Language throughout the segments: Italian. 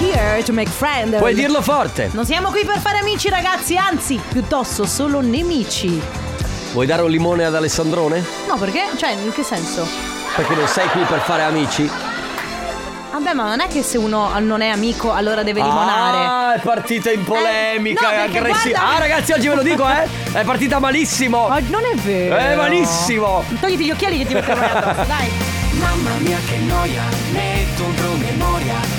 here to make friends. Puoi dirlo forte. Non siamo qui per fare amici, ragazzi, anzi, piuttosto solo nemici. Vuoi dare un limone ad Alessandrone? No, perché? Cioè, in che senso? Perché non sei qui per fare amici? Vabbè, ma non è che se uno non è amico allora deve limonare. Ah, è partita in polemica, Eh, no, è aggressiva. guarda- Ah, ragazzi, oggi ve lo dico, eh. È partita malissimo. Ma non è vero. Eh, malissimo. Togliti gli occhiali che ti metterò addosso, dai. Mamma mia che noia, metto un promemoria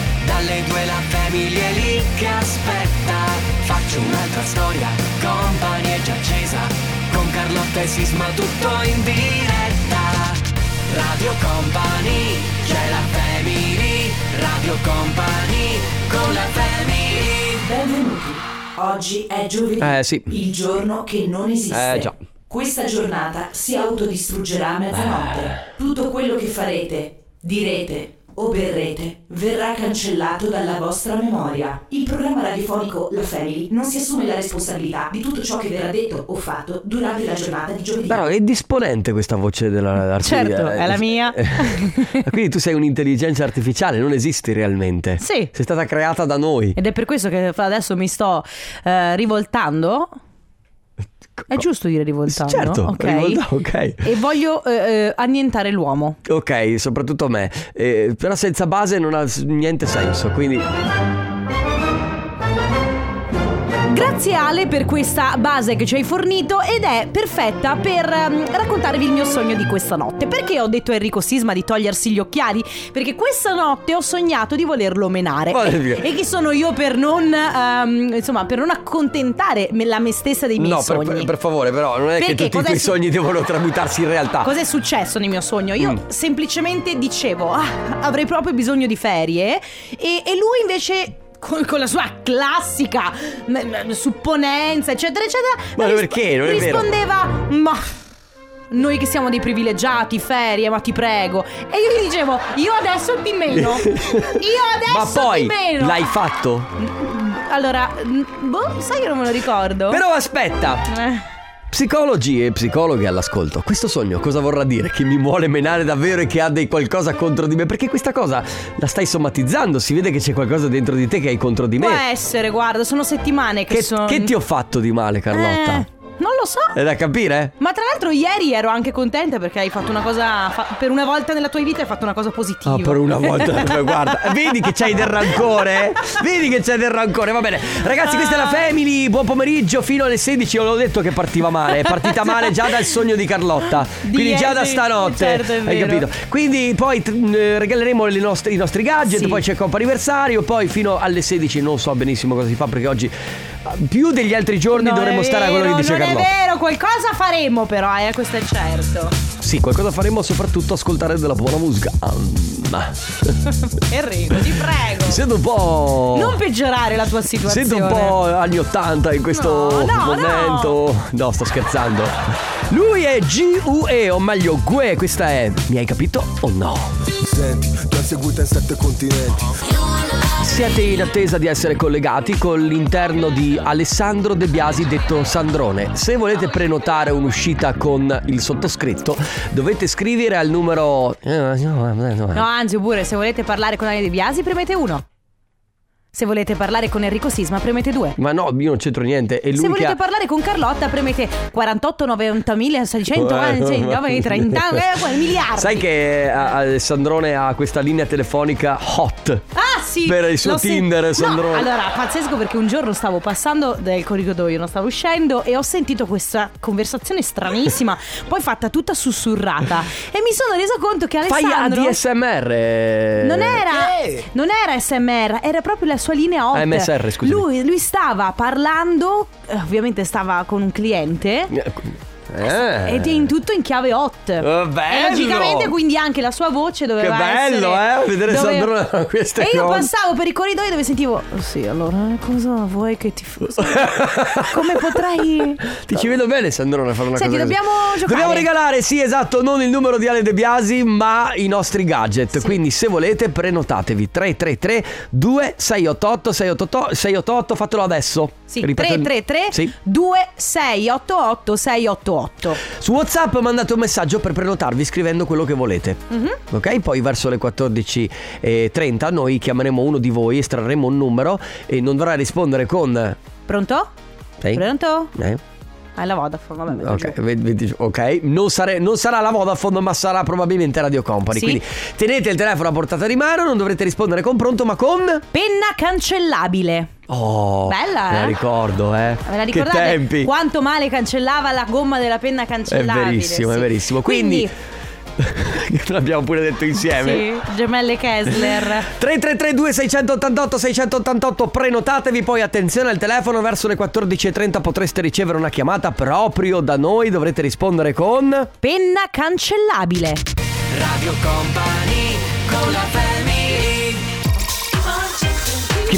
Dalle due la famiglia è lì che aspetta Faccio un'altra storia, compagnia è già accesa Con Carlotta e Sisma tutto in diretta Radio Company, c'è la family Radio Company, con la family Benvenuti. Oggi è giovedì. Eh, sì. Il giorno che non esiste. Eh, già. Questa giornata si autodistruggerà a mezzanotte. Eh. Tutto quello che farete, direte o berrete verrà cancellato dalla vostra memoria. Il programma radiofonico La Family non si assume la responsabilità di tutto ciò che verrà detto o fatto durante la giornata di giovedì. Però è disponente questa voce della Certo, è la mia. Quindi tu sei un'intelligenza artificiale, non esisti realmente. Sì. Sei stata creata da noi. Ed è per questo che adesso mi sto eh, rivoltando. È giusto dire rivoltando? Certo, ok. rivolta- ok. E voglio eh, eh, annientare l'uomo. Ok, soprattutto me. Eh, però senza base non ha niente senso, quindi... Grazie Ale per questa base che ci hai fornito ed è perfetta per ehm, raccontarvi il mio sogno di questa notte. Perché ho detto a Enrico Sisma di togliersi gli occhiali? Perché questa notte ho sognato di volerlo menare. E, e chi sono io per non, ehm, insomma, per non accontentare la me stessa dei miei No, sogni? per- per favore, però non è Perché? che tutti i Cos'è tuoi su- sogni devono tramutarsi in realtà. Cos'è successo nel mio sogno? Io Mm. semplicemente dicevo, "Ah, avrei proprio bisogno di ferie e, e lui invece... Con, con la sua classica supponenza, eccetera, eccetera. Ma mi perché? Non è vero. rispondeva, ma noi che siamo dei privilegiati, ferie, ma ti prego. E io gli dicevo, io adesso ti meno. Io adesso Ma poi ti meno. l'hai fatto? Allora, boh, sai che non me lo ricordo. Però aspetta, Eh. Psicologi e psicologhi all'ascolto, questo sogno cosa vorrà dire? Che mi vuole menare davvero e che ha dei qualcosa contro di me? Perché questa cosa la stai somatizzando, si vede che c'è qualcosa dentro di te che hai contro di Può me. essere, guarda, sono settimane che, Che, sono... che ti ho fatto di male, Carlotta? Eh, non lo so. È da capire? Ma tra l'altro ieri ero anche contenta perché hai fatto una cosa fa- per una volta nella tua vita hai fatto una cosa positiva. Ah, per una volta, guarda, vedi che c'hai del rancore? Vedi che c'hai del rancore, va bene. Ragazzi, questa è la Family, buon pomeriggio fino alle 16. Io l'ho detto che partiva male, è partita male già dal sogno di Carlotta. Di Quindi già da stanotte. certo, hai capito? Quindi poi eh, regaleremo le nostre- i nostri gadget, Sì. poi c'è il compo anniversario, poi fino alle 16 non so benissimo cosa si fa perché oggi ah, più degli altri giorni No, dovremmo stare a quello che dice Carlotta. È vero, qualcosa faremo però, eh, questo è certo. Sì, qualcosa faremo soprattutto ascoltare della buona musica. Enrico, ti prego. Sento un po'. Non peggiorare la tua situazione. Sento un po' anni 80 in questo No, no, momento. No. sto scherzando. Lui è G.U.E. o meglio Gue, questa è. Mi hai capito o no? Senti, ti ho seguito in sette continenti. Siete in attesa di essere collegati con l'interno di Alessandro De Biasi, detto Sandrone. Se volete prenotare un'uscita con il sottoscritto, dovete scrivere al numero. No, anzi, oppure se volete parlare con Ale De Biasi, premete uno. Se volete parlare con Enrico Sisma, premete due. Ma no, io non c'entro niente. È lui Se che volete ha... parlare con Carlotta, premete 48 90 600 Eh, 30 eh, miliardi. Sai che eh, Alessandrone ha questa linea telefonica hot. Ah sì Per il suo l'ho sen- Tinder, no, Sandrone. Allora pazzesco perché un giorno stavo passando dal corridoio Non stavo uscendo E ho sentito questa conversazione stranissima Poi fatta tutta sussurrata E mi sono resa conto che Fai Alessandro ADSMR. non era, non era SMR, era proprio la sua linea hot. MSR, scusami. Lui, lui stava parlando, eh, ovviamente stava con un cliente. Eh. Ed è in tutto in chiave hot. Oh, bello! E logicamente quindi anche la sua voce Che doveva bello, essere eh? Vedere dove- Sandrone queste E io cose. passavo per i corridoi dove sentivo "Oh, Sì, allora cosa vuoi che ti? Come potrai Ti ci vedo bene, Sandrone, a fare una Senti, cosa così. dobbiamo giocare. Dobbiamo regalare, sì, esatto, non il numero di Ale De Biasi, ma i nostri gadget. Quindi, se volete, prenotatevi 333 2688 688 688, fatelo adesso. Sì, Ripeto il- 333 Sì. 2688 688. Su WhatsApp mandate un messaggio per prenotarvi scrivendo quello che volete. Mhm. Ok? Poi verso le 14.30 noi chiameremo uno di voi, estrarremo un numero e non dovrà rispondere con... Pronto? Sì? Pronto? Eh? Hai la Vodafone, vabbè. metto Ok, giù. ve- ve- ok. Non, sare- non sarà la Vodafone, ma sarà probabilmente Radio Company. Sì. Quindi tenete il telefono a portata di mano, non dovrete rispondere con pronto, ma con. Penna cancellabile. Oh, Bella, Me la eh? ricordo, eh. Ve la che ricordate tempi. quanto male cancellava la gomma della penna È cancellabile? verissimo, è sì. verissimo. Quindi. L'abbiamo pure detto insieme. Sì, gemelle Kessler. 3332 688 688 prenotatevi poi attenzione al telefono verso le 14.30 potreste ricevere una chiamata proprio da noi dovrete rispondere con Penna cancellabile. Radio Company con la family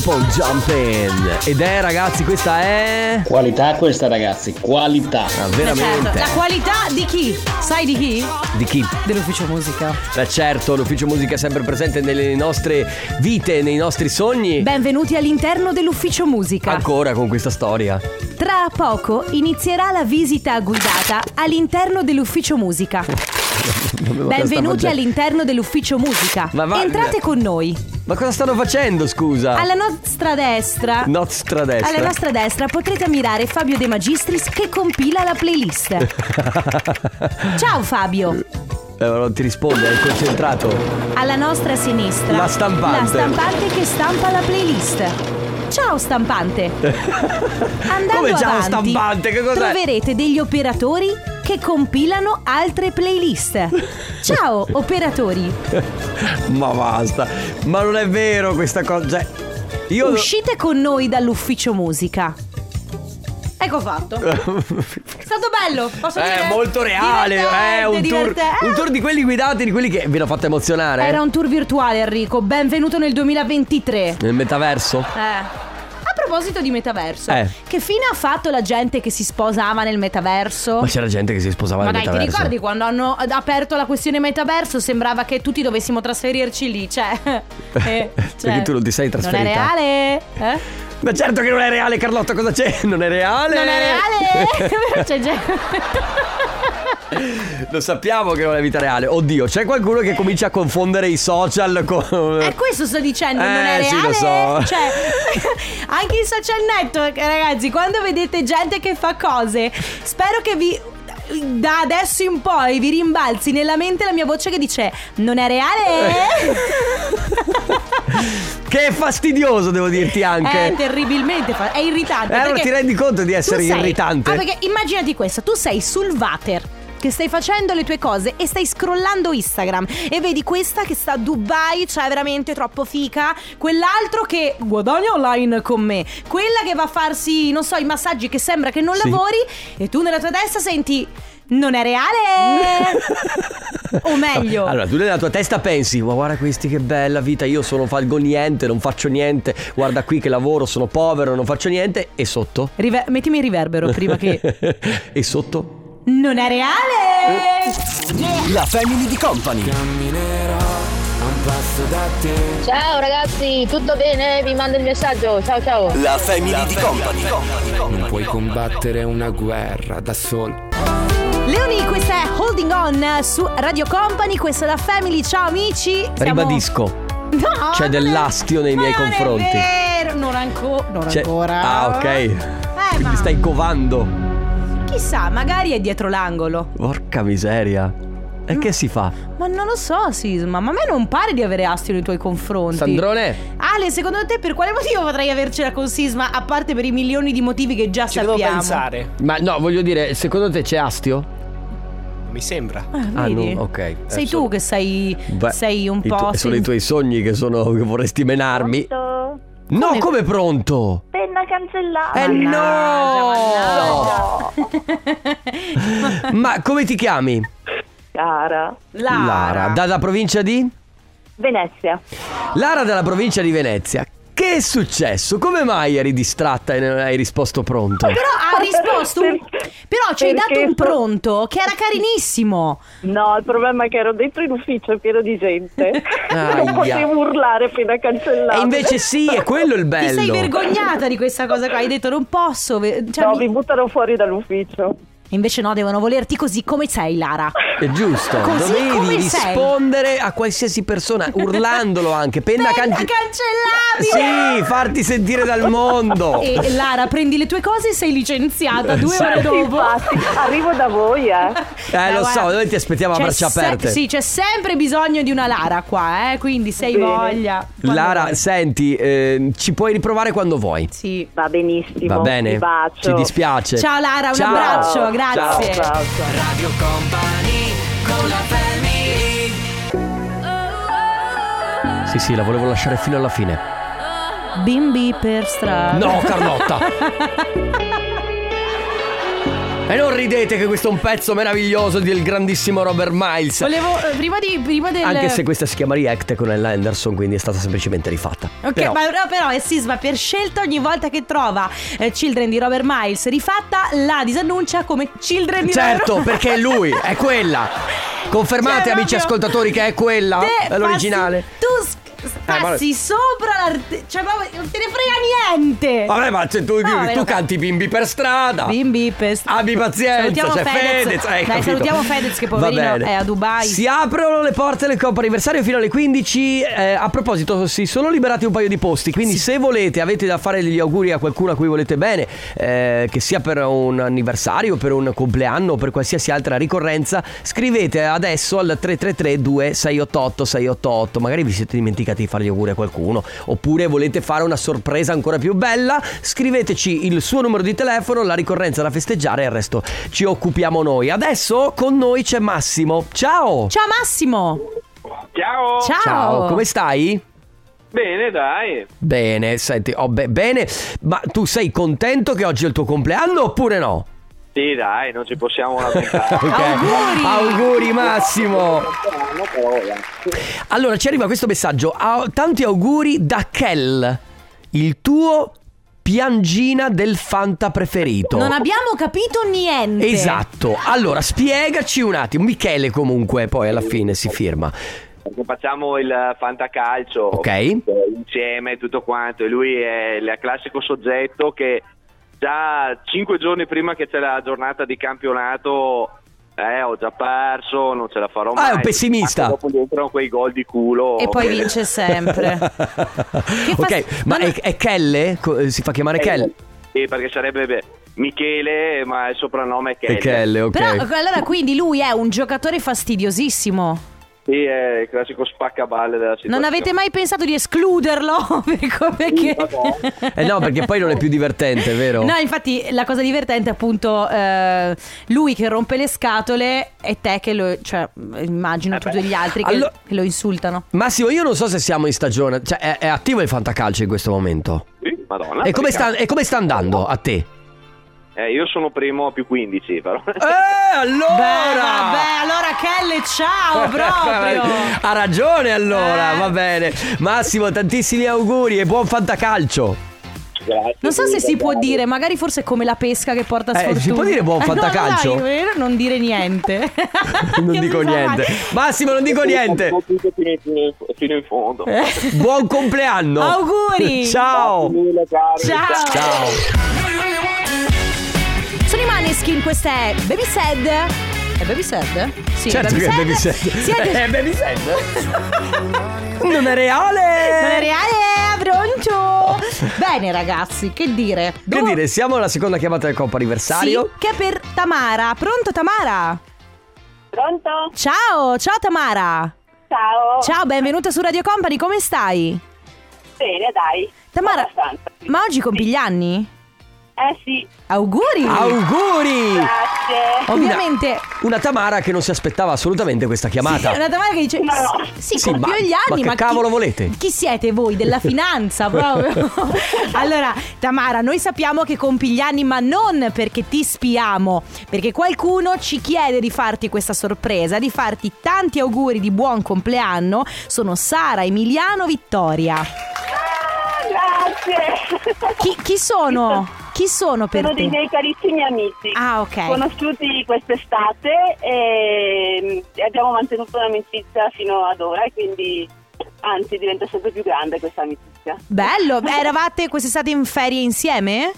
On Jumping ed è ragazzi questa è Qualità questa ragazzi, qualità. ah, Certo. veramente La qualità di chi? Sai di chi? di chi? Dell'ufficio musica. Beh certo l'ufficio musica è sempre presente nelle nostre vite nei nostri sogni Benvenuti all'interno dell'ufficio musica. ancora con questa storia Tra poco inizierà la visita guidata all'interno dell'ufficio musica. Benvenuti all'interno dell'ufficio musica. Ma va- Entrate con noi. ma cosa stanno facendo scusa? Alla nostra destra. nostra destra Alla nostra destra potrete ammirare Fabio De Magistris che compila la playlist. Ciao Fabio. Eh, non ti risponde è concentrato Alla nostra sinistra. La stampante. La stampante che stampa la playlist. Ciao stampante. Andando Come ciao avanti, stampante? Che cos'è? Troverete degli operatori che compilano altre playlist. Ciao operatori. Ma basta, ma non è vero questa cosa. Cioè, io. Uscite con noi dall'ufficio musica. Ecco fatto. È stato bello, posso dire? È molto reale, è un tour, un tour di quelli guidati, di quelli che vi hanno fatto emozionare. Era un tour virtuale Enrico, benvenuto nel 2023. Nel metaverso? Eh. A proposito di metaverso, Eh. che fine ha fatto la gente che si sposava nel metaverso? Ma c'era gente che si sposava Ma nel dai, ti metaverso. ricordi quando hanno aperto la questione metaverso? Sembrava che tutti dovessimo trasferirci lì, cioè. eh, Perché tu non ti sei trasferita. Non è reale? Eh? Ma certo che non è reale, Carlotta, cosa c'è? Non è reale? Non è reale? C'è gente. Lo sappiamo che non è vita reale. Oddio, c'è qualcuno che comincia a confondere i social con. È questo sto dicendo, non Eh, è sì, reale. lo so. Cioè, anche in social network, ragazzi, quando vedete gente che fa cose, spero che vi. Da adesso in poi vi rimbalzi nella mente la mia voce che dice: Non è reale? Che è fastidioso, devo dirti anche. È terribilmente fa- è irritante. Eh, allora ti rendi conto di essere sei- irritante? Ah, perché immaginati questo: tu sei sul water. Che stai facendo le tue cose e stai scrollando Instagram e vedi questa che sta a Dubai, cioè veramente troppo fica. Quell'altro che guadagna online con me. Quella che va a farsi, non so, i massaggi che sembra che non Sì. lavori. E tu nella tua testa senti. Non è reale? o meglio. Allora, tu nella tua testa pensi, ma guarda questi che bella vita, io sono falgo niente, non faccio niente, guarda qui che lavoro, sono povero, non faccio niente, e sotto? River- mettimi il riverbero prima che. e sotto? Non è reale? La family di company. Ciao ragazzi, tutto bene? Vi mando il messaggio. Ciao ciao. La family di company. Non puoi combattere una guerra da solo. Leoni, questa è Holding On su Radio Company, questa è la Family, ciao amici. Siamo- Ribadisco. No, C'è non del è- lastio nei ma miei non confronti. È vero, non, anco- non C'è- ancora. Ah, ok. Eh, Quindi ma stai covando. Chissà, magari è dietro l'angolo. Porca miseria. E che si fa? Ma non lo so, Sisma, ma a me non pare di avere astio nei tuoi confronti. Sandrone? Ale, secondo te per quale motivo potrei avercela con Sisma, a parte per i milioni di motivi che già Ci devo sappiamo? pensare. Ma no, voglio dire, secondo te c'è astio? Mi sembra. Ah, Ah, vedi? no, ok. Eh, Sei sono- tu che sei, Beh, sei un i po'... tu- sono i tuoi sogni che sono che vorresti menarmi. No, Come- come pronto? Penna cancellata. Eh Mannaggia, no! Ma come ti chiami? Cara. Lara. Dalla provincia di? Venezia. Lara dalla provincia di Venezia. Che è successo? Come mai eri distratta e non hai risposto pronto? Però ha risposto un... Però ci hai Perché dato un so- pronto che era carinissimo. No, il problema è che ero dentro in ufficio pieno di gente. Aia. non potevo urlare appena cancellato. E invece sì, è quello il Ti bello. sei vergognata di questa cosa qua. Hai detto non posso. ve- Cioè, No, mi- mi buttano fuori dall'ufficio. Invece no, devono volerti così come sei, Lara. È giusto, Così dovevi come sei. rispondere a qualsiasi persona, urlandolo anche, penna Penna canci- cancellabile! Sì, farti sentire dal mondo. E Lara, prendi le tue cose e sei licenziata due Sì. ore dopo. Infatti, arrivo da voi, eh. Eh, lo guarda, so, noi ti aspettiamo a braccia se- aperte. sì, c'è sempre bisogno di una Lara qua, eh, quindi sei Bene. voglia. Lara, vuoi. senti, eh, ci puoi riprovare quando vuoi. Sì. Va benissimo. Va bene? Ci dispiace. Ciao Lara, un Ciao. abbraccio, grazie. Ciao, ciao. Radio Company con la family Sì, sì, la volevo lasciare fino alla fine. Bimbi per strada. No, Carlotta. E non ridete che questo è un pezzo meraviglioso del grandissimo Robert Miles. Volevo, eh, prima, di, prima del... Anche se questa si chiama React con Ella Anderson, quindi è stata semplicemente rifatta. Ok, Però- ma no, però è Sisma per scelta ogni volta che trova eh, Children di Robert Miles rifatta la disannuncia come Children di Certo, Robert perché è lui, è quella. Confermate, Cioè, amici ascoltatori, che è quella. È l'originale. Passi- s- passi sopra l'arte... Cioè proprio non te ne frega niente. Vabbè, ma se tu, No, tu canti bimbi per strada. Bimbi per strada. Abbi pazienza, Salutiamo c'è Fedez. Fedez. Dai, capito. salutiamo Fedez che poverino è a Dubai. Si aprono le porte del Coppa Anniversario fino alle 15. Eh, a proposito, si sono liberati un paio di posti. Quindi, se volete, avete da fare degli auguri a qualcuno a cui volete bene, eh, che sia per un anniversario, per un compleanno o per qualsiasi altra ricorrenza, scrivete adesso al 333 2688 688. Magari vi siete dimenticati di fare gli auguri a qualcuno. Oppure volete fare una sorpresa ancora più bella, scriveteci il suo numero di telefono, la ricorrenza da festeggiare e il resto ci occupiamo noi. Adesso con noi c'è Massimo. Ciao! Ciao Massimo. Ciao. Ciao. Ciao, come stai? Bene, dai. Bene, senti, oh, be- bene, ma tu sei contento che oggi è il tuo compleanno oppure no? Sì, dai, non ci possiamo lamentare. Ok. Auguri. Auguri Massimo. Allora ci arriva questo messaggio. Tanti auguri da Kel, il tuo piangina del Fanta preferito. Non abbiamo capito niente. Esatto. Allora, spiegaci un attimo. Michele comunque poi alla fine si firma. Perché facciamo il fantacalcio Ok. eh, insieme tutto quanto e lui è il classico soggetto che già cinque giorni prima che c'è la giornata di campionato eh, ho già perso, non ce la farò Ah, mai. è un pessimista. Ma Dopo gli entrano quei gol di culo. E poi che- vince sempre. ok, ma è, è Kelle? Co- Si fa chiamare Kel? Sì, perché sarebbe beh, Michele, ma il soprannome è Kelle. È Kelle, ok. Però allora quindi lui è un giocatore fastidiosissimo. Sì, è il classico spaccaballe della situazione. Non avete mai pensato di escluderlo? Per- Perché... Eh no, perché poi non è più divertente, vero? No, infatti la cosa divertente è appunto eh, lui che rompe le scatole e te che lo... cioè immagino tutti gli altri che, Allora- che lo insultano. Massimo, io non so se siamo in stagione, cioè è, è attivo il fantacalcio in questo momento. Sì, madonna. E come, sta, e come sta andando a te? Eh, io sono primo a più 15, però. Eh, allora! Beh, vabbè, allora Kelle, ciao proprio. Ha ragione allora, Eh. va bene. Massimo, tantissimi auguri e buon fantacalcio. Grazie. Non so se si può dire, magari forse è come la pesca che porta Eh, sfortuna. si può dire buon Eh, no, fantacalcio? dai, vero? non dire niente. Non dico niente. Massimo, non dico niente. Fino, in fondo. Eh. Buon compleanno. Auguri. Ciao. Ciao. Ciao. Sono i Maneskin, questa è Baby Sad. È Baby Sad? Sì, Certo che è Baby Sad. Siete... È Baby Sad. Non è reale. Non è reale, pronto? Bene ragazzi, che dire? Che Devo- dire, siamo alla seconda chiamata del Coppa Sì, anniversario. che è per Tamara. Pronto Tamara? Pronto? Ciao, ciao Tamara. Ciao. Ciao, benvenuta su Radio Company, come stai? Bene, dai. Tamara, ma oggi compi gli anni? Eh sì, Auguri! Auguri. grazie. Ovviamente Una, una Tamara che non si aspettava assolutamente questa chiamata. Sì, una Tamara che dice Ma no. Sì, Sì, compio ma- gli ma anni che chi- cavolo volete? Chi siete voi? Della finanza proprio Allora Tamara Noi sappiamo che compi gli anni Ma non perché ti spiamo Perché qualcuno ci chiede di farti questa sorpresa Di farti tanti auguri di buon compleanno Sono Sara, Emiliano, Vittoria Ah, Grazie. Chi, chi sono? Chi sono per Sono te? dei miei carissimi amici. Ah, ok. Conosciuti quest'estate e e abbiamo mantenuto un'amicizia fino ad ora e quindi anzi diventa sempre più grande questa amicizia. Bello, eravate quest'estate in ferie insieme?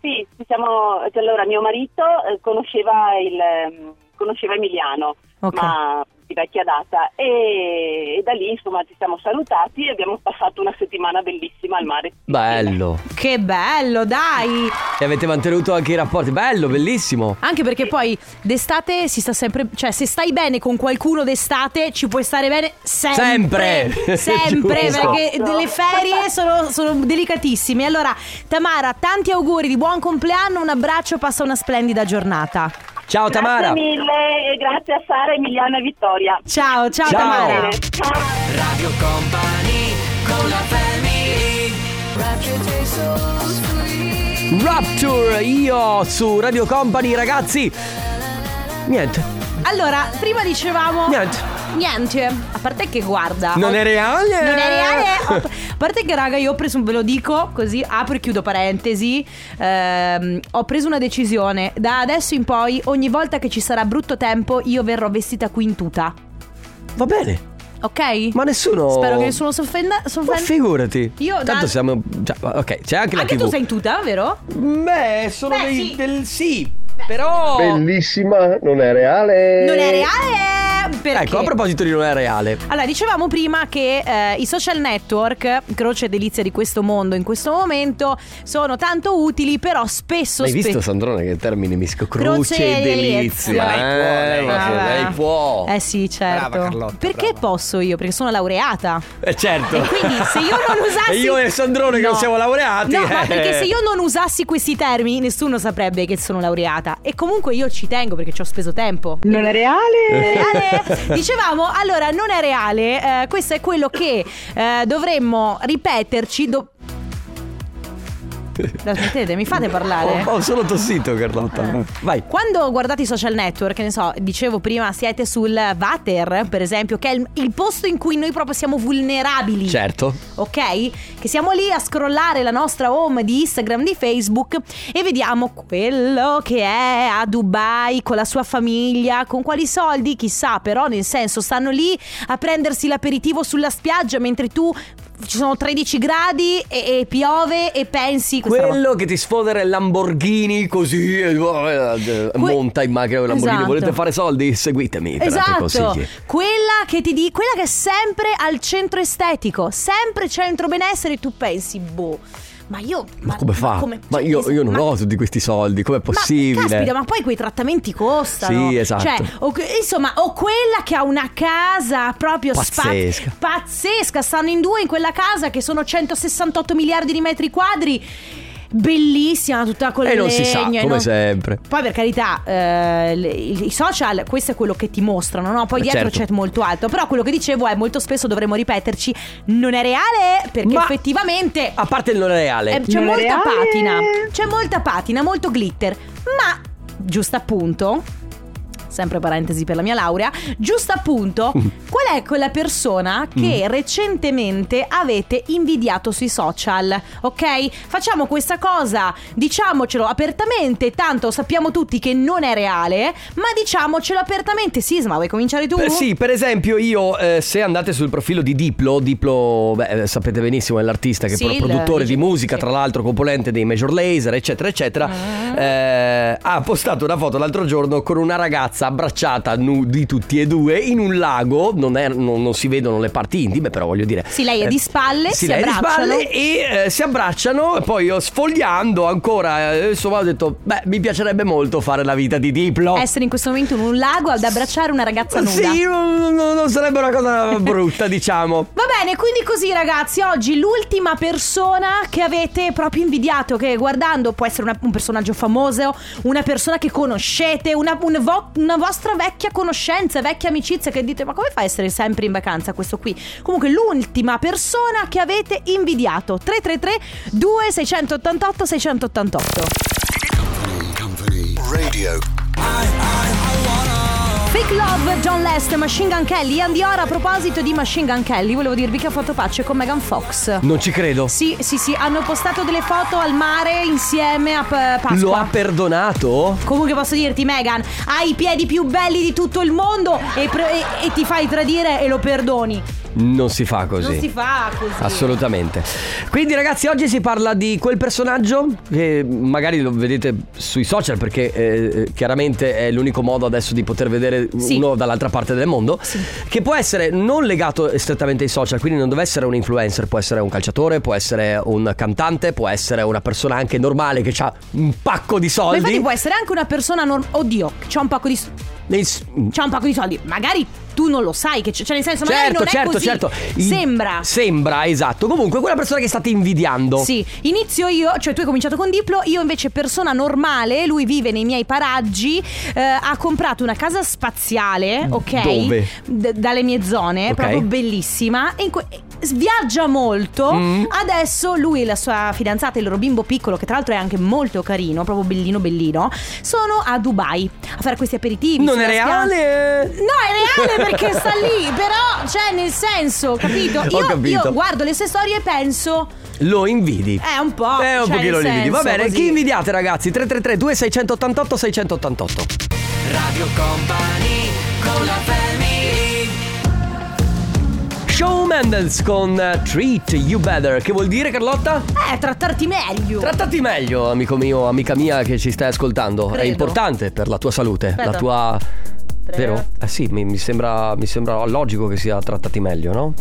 Sì, ci siamo, cioè, allora mio marito eh, conosceva, il, ehm, conosceva Emiliano, Ok. ma vecchia data e, e da lì insomma ci siamo salutati e abbiamo passato una settimana bellissima al mare. Bello. Che bello, dai! E avete mantenuto anche i rapporti. Bello, bellissimo. Anche perché poi d'estate si sta sempre. Cioè, se stai bene con qualcuno d'estate, ci puoi stare bene sempre. Sempre. Sempre, perché le ferie sono, sono delicatissime. Allora, Tamara, tanti auguri di buon compleanno, un abbraccio, passa una splendida giornata. Ciao Tamara. Grazie mille e grazie a Sara, Emiliano e Vittoria. Ciao, ciao, Ciao. Tamara. Ciao. Radio Company con la family Rapture, io su Radio Company, ragazzi. Niente, Allora, prima dicevamo. niente. Niente, a parte che guarda. Non ho- è reale? Non è reale. Ho- A parte che, raga, io ho preso, ve lo dico così, apro e chiudo parentesi. ehm, ho preso una decisione. Da adesso in poi, ogni volta che ci sarà brutto tempo, io verrò vestita qui in tuta. Va bene. Ok? Ma nessuno. Spero che nessuno si offenda. Ma figurati. Io da- Tanto siamo. già, ok, c'è anche la Anche TV. tu sei in tuta, vero? Beh, sono Beh, dei. sì. del sì. Però. Bellissima, non è reale. Non è reale. Perché? Ecco, a proposito di non è reale. Allora, dicevamo prima che eh, i social network, croce e delizia di questo mondo in questo momento, sono tanto utili, però spesso... Hai spe- visto Sandrone che termini misco Croce croce e delizia. delizia? Ma lei può, Eh, lei ma può. lei può. Eh sì, certo. Brava Carlotta, Perché posso io? Perché sono laureata. Eh certo. E quindi se io non usassi E io e Sandrone che No. non siamo laureati. No, ma eh. perché se io non usassi questi termini nessuno saprebbe che sono laureata E comunque io ci tengo perché ci ho speso tempo Non è reale? Non è reale? Dicevamo, allora non è reale, eh, questo è quello che eh, dovremmo ripeterci. do- La smettete, mi fate parlare? Ho, ho solo tossito, Carlotta. Vai. Quando guardate i social network, che ne so, dicevo prima, siete sul Vater, per esempio, che è il, il posto in cui noi proprio siamo vulnerabili. Certo. Ok? Che siamo lì a scrollare la nostra home di Instagram, di Facebook e vediamo quello che è a Dubai con la sua famiglia, con quali soldi, chissà, però nel senso stanno lì a prendersi l'aperitivo sulla spiaggia mentre tu ci sono 13 gradi e, e piove e pensi questa roba- Quello che ti sfodera il Lamborghini così e, eh, monta in macchina con Lamborghini. Esatto. Volete fare soldi? Seguitemi per altri Esatto, consigli. quella che ti di, quella che è sempre al centro estetico, sempre centro benessere, tu pensi, boh, ma io. Ma come fa? Ma, come- cioè, io, io non ma- ho tutti questi soldi, com'è possibile? Ma, caspita, ma poi quei trattamenti costano. Sì, esatto. Cioè, o, insomma, o quella che ha una casa proprio spa- Pazzesca. pazzesca. Stanno in due in quella casa che sono 168 miliardi di metri quadri. Bellissima, tutta con E non si sa, legno, come non- sempre. Poi per carità, eh, le- i social, questo è quello che ti mostrano, no? Poi Eh, dietro certo. c'è molto altro. Però quello che dicevo è molto spesso dovremmo ripeterci, non è reale perché Ma- effettivamente A parte il non è reale. eh, c'è Non molta reale. patina, c'è molta patina, molto glitter. Ma, giusto appunto, sempre parentesi per la mia laurea, giusto appunto, qual è quella persona che recentemente avete invidiato sui social? Ok? Facciamo questa cosa, diciamocelo apertamente, tanto sappiamo tutti che non è reale, ma diciamocelo apertamente. Sisma, vuoi cominciare tu? Eh, sì, per esempio io eh, se andate sul profilo di Diplo, Diplo beh, eh, sapete benissimo è l'artista che Sì, è il- produttore di sì. musica, tra l'altro componente dei Major Laser, eccetera, eccetera, Mm. eh, ha postato una foto l'altro giorno con una ragazza abbracciata nudi tutti e due in un lago, non, è- non- non si vedono le parti intime, però voglio dire... Sì, lei è di spalle, si lei è di spalle e eh, si abbracciano poi io sfogliando ancora, eh, insomma ho detto, beh mi piacerebbe molto fare la vita di Diplo. Essere in questo momento in un lago ad abbracciare una ragazza nuda. Sì, non, non- non sarebbe una cosa brutta, diciamo. Va bene, quindi così ragazzi, oggi l'ultima persona che avete proprio invidiato, che guardando può essere una- un personaggio famoso, una persona che conoscete, una, un vo- una vostra vecchia conoscenza, vecchia amicizia che dite ma come fa a essere sempre in vacanza questo qui? Comunque l'ultima persona che avete invidiato, 333 2688 688. Radio. Fake Love, John Lest, Machine Gun Kelly. Andy Ora, a proposito di Machine Gun Kelly, volevo dirvi che ha fatto pace con Megan Fox. Non ci credo. Sì, sì, sì, hanno postato delle foto al mare insieme a P- Pasqua. Lo ha perdonato? Comunque posso dirti, Megan, hai i piedi più belli di tutto il mondo e, pre- e- e ti fai tradire e lo perdoni. Non si fa così. Non si fa così. Assolutamente. Quindi ragazzi, oggi si parla di quel personaggio che magari lo vedete sui social perché eh, chiaramente è l'unico modo adesso di poter vedere Sì. uno dall'altra parte del mondo, che può essere non legato strettamente ai social, quindi non deve essere un influencer, può essere un calciatore, può essere un cantante, può essere una persona anche normale che ha un pacco di Ma soldi. infatti può essere anche una persona norm- Oddio, c'ha un pacco di Nei- c'ha un pacco di soldi. Magari tu non lo sai che cioè nel senso magari Certo, non è certo, così. certo. I- Sembra. Sembra, esatto. Comunque, quella persona che state invidiando. Sì, inizio io, cioè tu hai cominciato con Diplo, io invece persona normale, lui vive nei miei paraggi, eh, ha comprato una casa spaziale, ok? Dove? D- dalle mie zone, Ok. proprio bellissima, e in que- viaggia molto. Mm. Adesso lui e la sua fidanzata, il loro bimbo piccolo, che tra l'altro è anche molto carino, proprio bellino bellino, sono a Dubai a fare questi aperitivi. Non è reale? No, è reale perché sta lì, però, cioè, nel senso, capito? Ho Io, capito. io guardo le sue storie e penso. Lo invidi. Eh, un po'. Eh, un cioè, pochino li invidi. Va bene, così. chi invidiate ragazzi? 333 2688 688 Radio Company con la family Shawn Mendes con Treat You Better Che vuol dire Carlotta? Eh, trattarti meglio. Trattati meglio, amico mio, amica mia che ci stai ascoltando È Credo. importante per la tua salute Aspetta. La tua... Vero? Eh sì, mi, mi sembra, mi sembra logico che sia trattati meglio, no?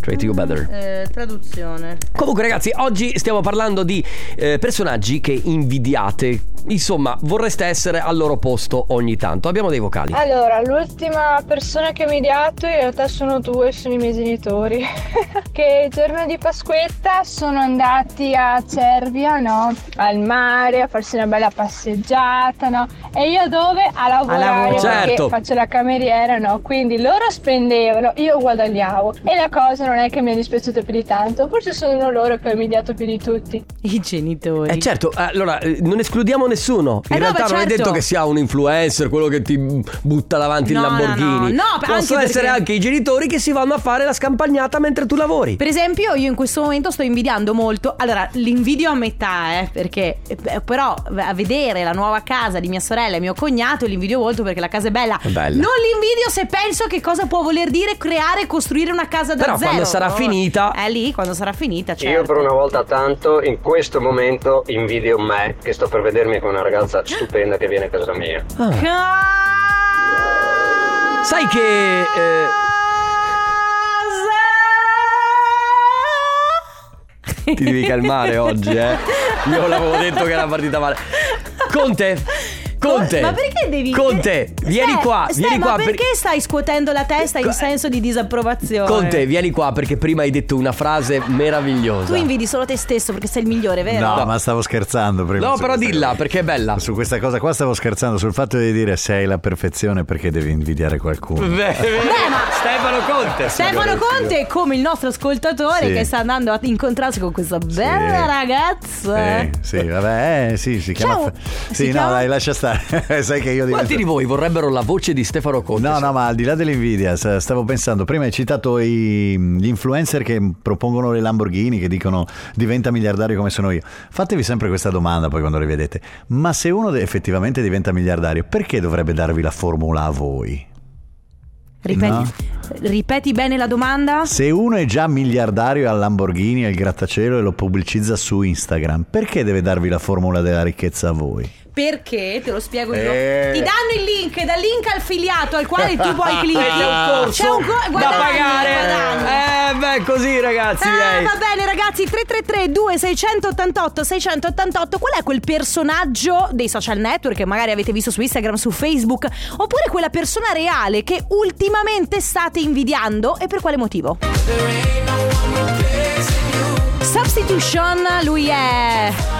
Treat You Better Eh, traduzione. Comunque ragazzi, oggi stiamo parlando di eh, personaggi che invidiate Insomma, vorreste essere al loro posto ogni tanto Abbiamo dei vocali Allora, l'ultima persona che mi ha dato in realtà sono due, sono i miei genitori. che il giorno di Pasquetta sono andati a Cervia, no? Al mare, a farsi una bella passeggiata, no? E io dove? A lavorare, lavorare. perché Certo. faccio la cameriera, no? Quindi loro spendevano, io guadagnavo. E la cosa non è che mi è dispiaciuta più di tanto, forse sono loro che ha dato più di tutti. I genitori. Eh certo, eh, allora eh, non escludiamo nessuno. In Eh no, realtà beh, non è certo. detto che sia un influencer, quello che ti butta davanti No, il no, Lamborghini. no. No, Possono anche perché- essere anche i genitori che si vanno a fare la scampagnata mentre tu lavori. Per esempio, io in questo momento sto invidiando molto. Allora, l'invidio a metà, eh, perché eh, però a vedere la nuova casa di mia sorella e mio cognato l'invidio molto perché la casa è bella. È bella. Non l'invidio se penso che cosa può voler dire creare e costruire una casa da Però zero. Quando sarà finita- È lì, quando sarà finita, certo. Io per una volta tanto in questo momento invidio me che sto per vedermi con una ragazza stupenda che viene a casa mia. Sai che. eh, ti devi calmare oggi, eh. Io l'avevo detto che era partita male. Conte. Conte. Ma perché devi Conte, vieni Ste, qua, Ste, vieni ma qua. per- perché stai scuotendo la testa in senso di disapprovazione? Conte, vieni qua perché prima hai detto una frase meravigliosa. Tu invidi solo te stesso perché sei il migliore, vero? No, ma stavo scherzando prima. No, però dilla cosa. perché è bella. Su questa cosa qua stavo scherzando sul fatto di dire sei la perfezione perché devi invidiare qualcuno. Beh, Stefano Conte. Stefano Conte è come il nostro ascoltatore Sì. che sta andando a incontrarsi con questa bella ragazza. Sì, sì, vabbè, eh, sì, si chiama. Ciao. Sì, Si no, chiama? dai, lascia stare. Sai che io divento- Quanti di voi vorrebbero la voce di Stefano Conte? No, no, ma al di là dell'invidia, stavo pensando, prima hai citato i- gli influencer che propongono le Lamborghini, che dicono diventa miliardario come sono io. Fatevi sempre questa domanda poi quando le vedete. Ma se uno effettivamente diventa miliardario, perché dovrebbe darvi la formula a voi? Ripeti, No. ripeti bene la domanda? Se uno è già miliardario ha il Lamborghini e il grattacielo e lo pubblicizza su Instagram, perché deve darvi la formula della ricchezza a voi? Perché, te lo spiego io. Eh. Ti danno il link, dal link affiliato al quale tu puoi cliccare. C'è un co- da guadagni, pagare. guadagni. Eh, beh, così ragazzi, Eh, va bene ragazzi 333 2688 688 Qual è quel personaggio dei social network Che magari avete visto su Instagram, su Facebook Oppure quella persona reale Che ultimamente state invidiando E per quale motivo? Substitution Lui è...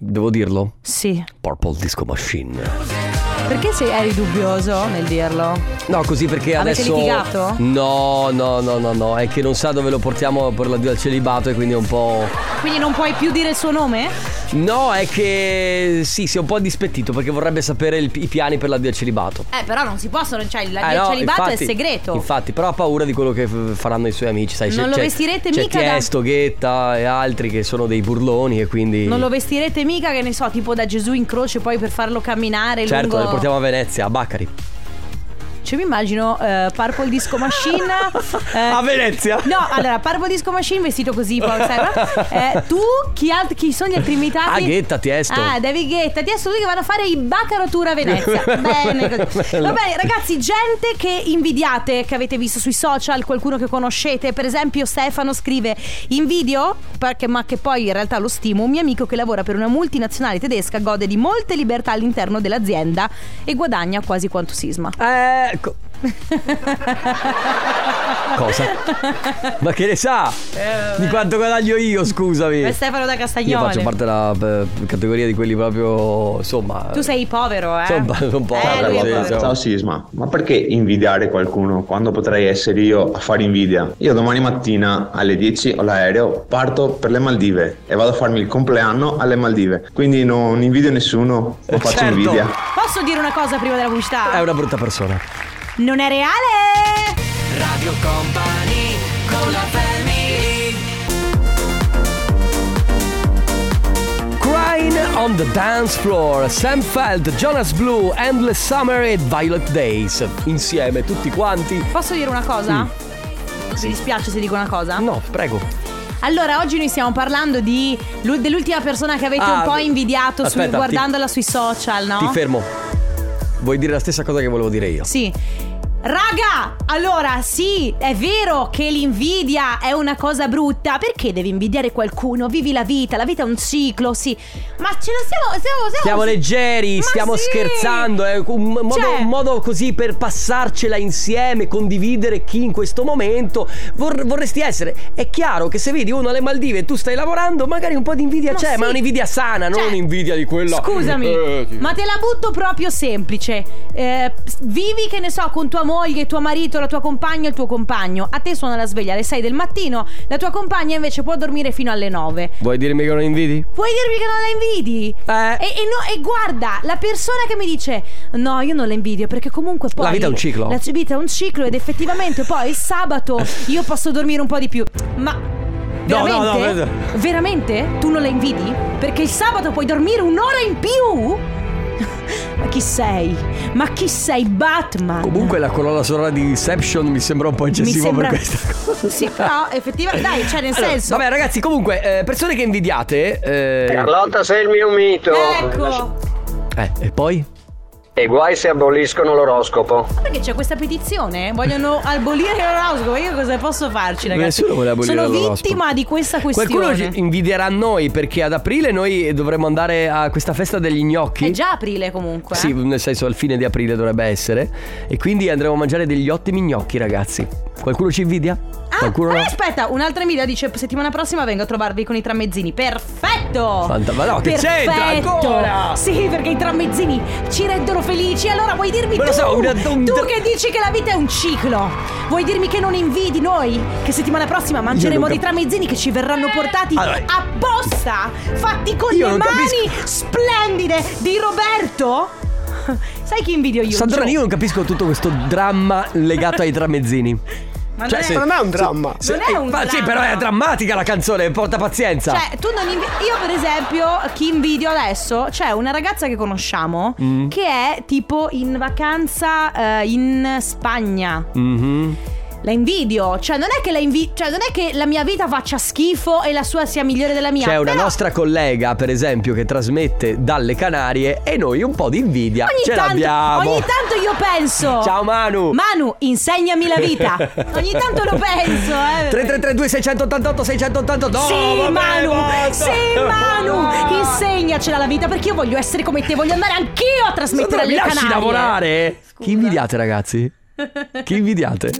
Devo dirlo? Sì Purple Disco Machine. Perché sei, eri dubbioso nel dirlo? No, così perché Avete adesso. litigato? No, no, no, no, no. È che non sa dove lo portiamo per l'addio al celibato e quindi è un po'. Quindi non puoi più dire il suo nome? No, è che. Sì, si è un po' dispettito perché vorrebbe sapere il- i piani per l'addio al celibato. Eh, però non si possono, cioè il Eh, no, celibato infatti- è segreto. Infatti, però ha paura di quello che f- faranno i suoi amici. Sai, Non c'è- lo c'è- vestirete c'è mica da- Tiesto, Ghetta e altri che sono dei burloni e quindi. Non lo vestirete mica, che ne so, tipo da Gesù in croce poi per farlo camminare Certo, lungo... portiamo a Venezia, a Baccari. Cioè mi immagino eh, Purple Disco Machine eh, A Venezia? No, allora Purple Disco Machine vestito così poi, sai? Eh, Tu, chi, alt- chi sono gli altri invitati? Ah, Ghetta, Tiesto. Ah, David Guetta, Tiesto, lui che vanno a fare i Bacaro Tour a Venezia Bene così. Va bene ragazzi, gente che invidiate Che avete visto sui social, qualcuno che conoscete Per esempio Stefano scrive Invidio, perché, ma che poi in realtà lo stimo Un mio amico che lavora per una multinazionale tedesca Gode di molte libertà all'interno dell'azienda E guadagna quasi quanto Sisma Ecco. Cosa? Ma che ne sa? Di quanto guadagno io, scusami. È Stefano da Io Castagnoli faccio parte della eh, categoria di quelli proprio. Insomma. Tu sei povero, eh? Sono un po'. Eh, lui è sì, povero. Ciao Sisma, ma perché invidiare qualcuno quando potrei essere io a fare invidia? Io domani mattina alle 10 ho l'aereo, parto per le Maldive e vado a farmi il compleanno alle Maldive. Quindi non invidio nessuno, lo faccio Certo. invidia. Posso dire una cosa prima della pubblicità? È una brutta persona. Non è reale! Radio Company con la family Crying on the dance floor. Sam Feld, Jonas Blue, Endless Summer e Violet Days. Insieme, tutti quanti. Posso dire una cosa? Mm. Mi dispiace se dico una cosa? No, prego. Allora, oggi noi stiamo parlando di, lu- dell'ultima persona che avete Ah, un po' invidiato su- aspetta, ti- guardandola sui social, no? Ti fermo. Vuoi dire la stessa cosa che volevo dire io? Sì. Raga, allora sì, è vero che l'invidia è una cosa brutta. Perché devi invidiare qualcuno? Vivi la vita, la vita è un ciclo, sì. Ma ce la stiamo. Stiamo, stiamo, Siamo leggeri, Ma stiamo sì! scherzando, è un modo, Cioè- un modo così per passarcela insieme, condividere chi in questo momento vor- vorresti essere. È chiaro che se vedi uno alle Maldive e tu stai lavorando, magari un po' di invidia Ma c'è, sì. ma è un'invidia sana, non Cioè, un'invidia di quella. Scusami, Eh, ma te la butto proprio semplice. Eh, vivi, che ne so, con tua moglie, tuo marito, la tua compagna, il tuo compagno. A te suona la sveglia alle 6 del mattino, la tua compagna invece può dormire fino alle 9. Vuoi dirmi che non invidi? Puoi dirmi che non la invidi? Eh. E, e no- e guarda, la persona che mi dice: No, io non la invidio perché comunque poi. La vita è un ciclo. La vita è un ciclo ed effettivamente poi il sabato io posso dormire un po' di più. Ma. No, no, no, Veramente? vedo. Veramente? Tu non la invidi? Perché il sabato puoi dormire un'ora in più? Ma chi sei? Ma chi sei? Batman? Comunque la colonna sonora di Inception mi sembra un po' eccessivo sembra- per questa cosa. Sì, però effettivamente. Dai, cioè, nel Allora, senso. Vabbè ragazzi, comunque, eh, persone che invidiate... Eh, Carlotta sei il mio mito. Ecco. eh, e poi? E guai se aboliscono l'oroscopo. Perché c'è questa petizione? Vogliono abolire l'oroscopo. Io cosa posso farci, ragazzi? Nessuno vuole abolire Sono l'oroscopo. vittima di questa questione. Qualcuno ci invidierà noi perché ad aprile noi dovremmo andare a questa festa degli gnocchi. È già aprile comunque. eh. Sì, nel senso al fine di aprile dovrebbe essere. E quindi andremo a mangiare degli ottimi gnocchi, ragazzi. Qualcuno ci invidia? Ah, Qualcuno eh, aspetta, un'altra invidia dice settimana prossima vengo a trovarvi con i tramezzini. Perfetto! Fanta- ma no, che Perfetto! c'entra ancora? Sì, perché i tramezzini ci rendono felici. Allora vuoi dirmi Ma tu? so, una- un- tu che dici che la vita è un ciclo. Vuoi dirmi che non invidi noi? Che settimana prossima mangeremo non dei cap- tramezzini che ci verranno portati Allora- apposta, fatti con Io le non mani capisco. splendide di Roberto? Sai chi invidio io? Sandrone, io non capisco tutto questo dramma legato ai tramezzini. Ma Cioè, non, se- è... non è un dramma. se- Non è un ma sì, dramma. però è drammatica la canzone, porta pazienza. Cioè, tu non invi- Io, per esempio, chi invidio adesso, c'è una ragazza che conosciamo Mm. che è tipo in vacanza eh, in Spagna. Mhm. La invidio, cioè non è che la invi- cioè non è che la mia vita faccia schifo e la sua sia migliore della mia. C'è una però nostra collega, per esempio, che trasmette dalle Canarie e noi un po' di invidia ogni ce tanto, l'abbiamo. ogni tanto io penso. Ciao Manu. Manu, insegnami la vita. ogni tanto lo penso, eh. 3332 688 688 no, sì, vabbè, Manu! basta. Sì, Manu! Insegnacela la vita perché io voglio essere come te, voglio andare anch'io a trasmettere alle lasci Canarie. lavorare? Chi invidiate, ragazzi? Chi invidiate?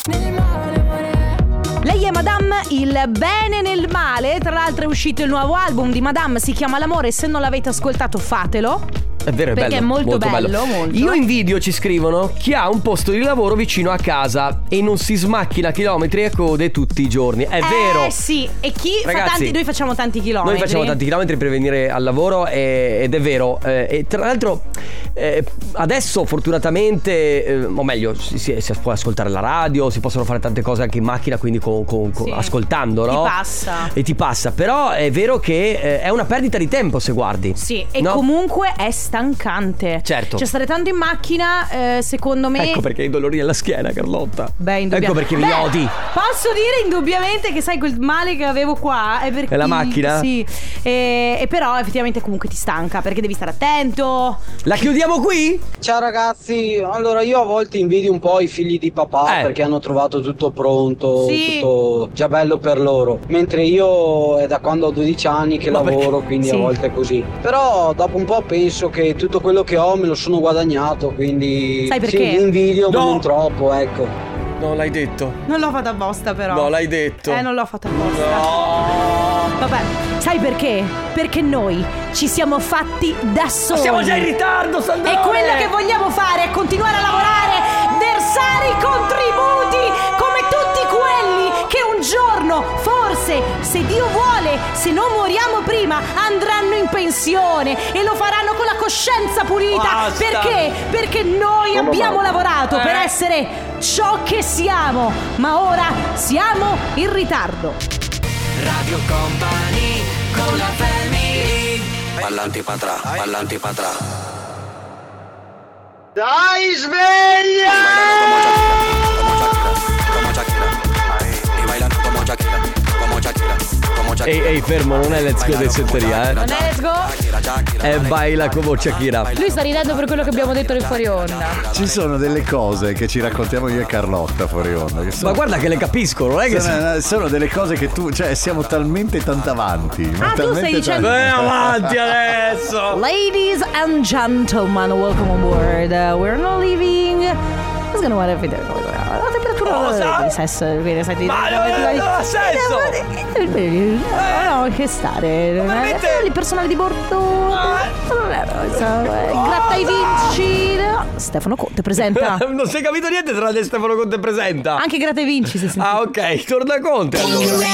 Lei è Madame il bene nel male. Tra l'altro è uscito il nuovo album di Madame, si chiama L'amore. Se non l'avete ascoltato, fatelo. È vero, è Perché bello. è molto bello, molto. Io invidio, ci scrivono, chi ha un posto di lavoro vicino a casa e non si smacchina chilometri e code tutti i giorni. È vero. Eh sì, e chi fa Ragazzi, tanti. Noi facciamo tanti chilometri. Noi facciamo tanti chilometri per venire al lavoro e- ed è vero. eh, e tra l'altro eh, adesso fortunatamente, eh, o meglio, si, si- si può ascoltare la radio, si possono fare tante cose anche in macchina, quindi con- con- con- Sì. ascoltando, Ti no? passa. E ti passa. Però è vero che è una perdita di tempo se guardi. Sì, e No? comunque è stancante. Certo. Cioè, stare tanto in macchina, eh, secondo me. Ecco perché hai dolori alla schiena, Carlotta. Beh, indubbiamente. Ecco perché mi odi. Posso dire indubbiamente che sai quel male che avevo qua è perché È la macchina? Sì. E, e però effettivamente comunque ti stanca perché devi stare attento. La chiudiamo qui? Ciao ragazzi, allora io a volte invidio un po' i figli di papà Eh. perché hanno trovato tutto pronto, Sì. tutto già bello per loro, mentre io è da quando ho 12 anni che Ma lavoro, perché? quindi Sì. a volte è così. Però dopo un po' penso che tutto quello che ho me lo sono guadagnato, quindi Sai perché? sì, invidio ma No. non troppo, ecco. No, l'hai detto. Non l'ho fatta apposta però. No, l'hai detto. Eh, non l'ho fatta apposta. Vabbè, sai perché? Perché noi ci siamo fatti da soli. siamo già in ritardo, Sandrone! E quello che vogliamo fare è continuare a lavorare, versare i contributi come giorno, forse, se Dio vuole, se non moriamo prima, andranno in pensione e lo faranno con la coscienza pulita. Basta. Perché? Perché noi Come abbiamo lavorato per Eh. essere ciò che siamo, ma ora siamo in ritardo. Radio Company con la family Pa'lante pa' atrás, pa'lante pa' atrás. Dai, sveglia! Ehi, ehi, fermo, non è Let's Go del Setteria, eh. Non è let's go? È baila come Shakira. Lui sta ridendo per quello che abbiamo detto nel fuori onda. Ci sono delle cose che ci raccontiamo io e Carlotta fuori onda. Che sono, Ma guarda che le capisco, non è che sono, sono delle cose che tu, cioè, siamo talmente tanto avanti. ma Ah, tu stai dicendo- Vai avanti adesso! Ladies and gentlemen, welcome on board. Uh, we're not leaving. What's gonna what everything? La temperatura Cosa? di sesso, quindi di Ma non- non ha senso! No, no, che stare. Il personale di bordo. Gratta i vinci. No, Stefano Conte presenta. non si è capito niente tra le Stefano Conte presenta. Anche Gratta i vinci, se senti. Ah, ok, torna Conte allora.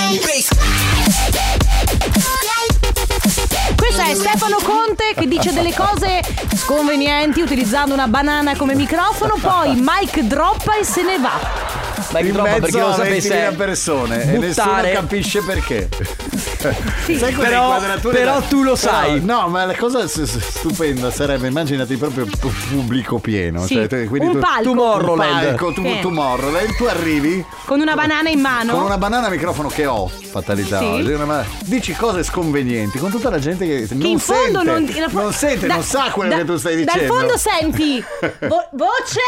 Questo è Stefano Conte che dice delle cose sconvenienti utilizzando una banana come microfono, poi mic droppa e se ne va. Ma in troppo, per mezzo non a sapesse 20.000 persone e nessuno buttare- capisce perché. Sai quelle Però- inquadrature però tu lo Però, sai. no, ma la cosa stupenda sarebbe immaginati proprio pu- pubblico pieno. Sì, cioè, te- quindi un tu, palco. Tomorrowland. Un palco, tu, Sì. Tomorrowland, tu arrivi Con una banana in mano. con una banana a microfono che ho, fatalità. Sì. oggi, una ba- Dici cose sconvenienti con tutta la gente che, non in fondo sente, non, non sente, da- non sa quello da- che tu stai Dal dicendo. fondo senti vo- voce,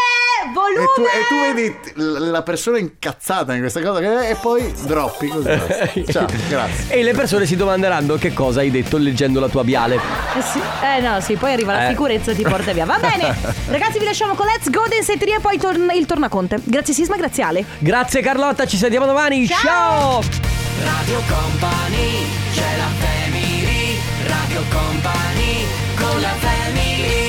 E volume. tu, e tu vedi la persona incazzata in questa cosa che- e poi droppi così. Ciao, grazie. E le persone si domanderanno che cosa hai detto leggendo la tua biale. Eh, sì. Eh, no, sì, poi arriva la Eh. sicurezza e ti porta via. Va bene, ragazzi, vi lasciamo con Let's Go Densetteria e poi torna- il tornaconte. Grazie Sisma, grazie Ale. Grazie Carlotta, ci sentiamo domani. Ciao! Radio Company c'è la family Radio Company con la family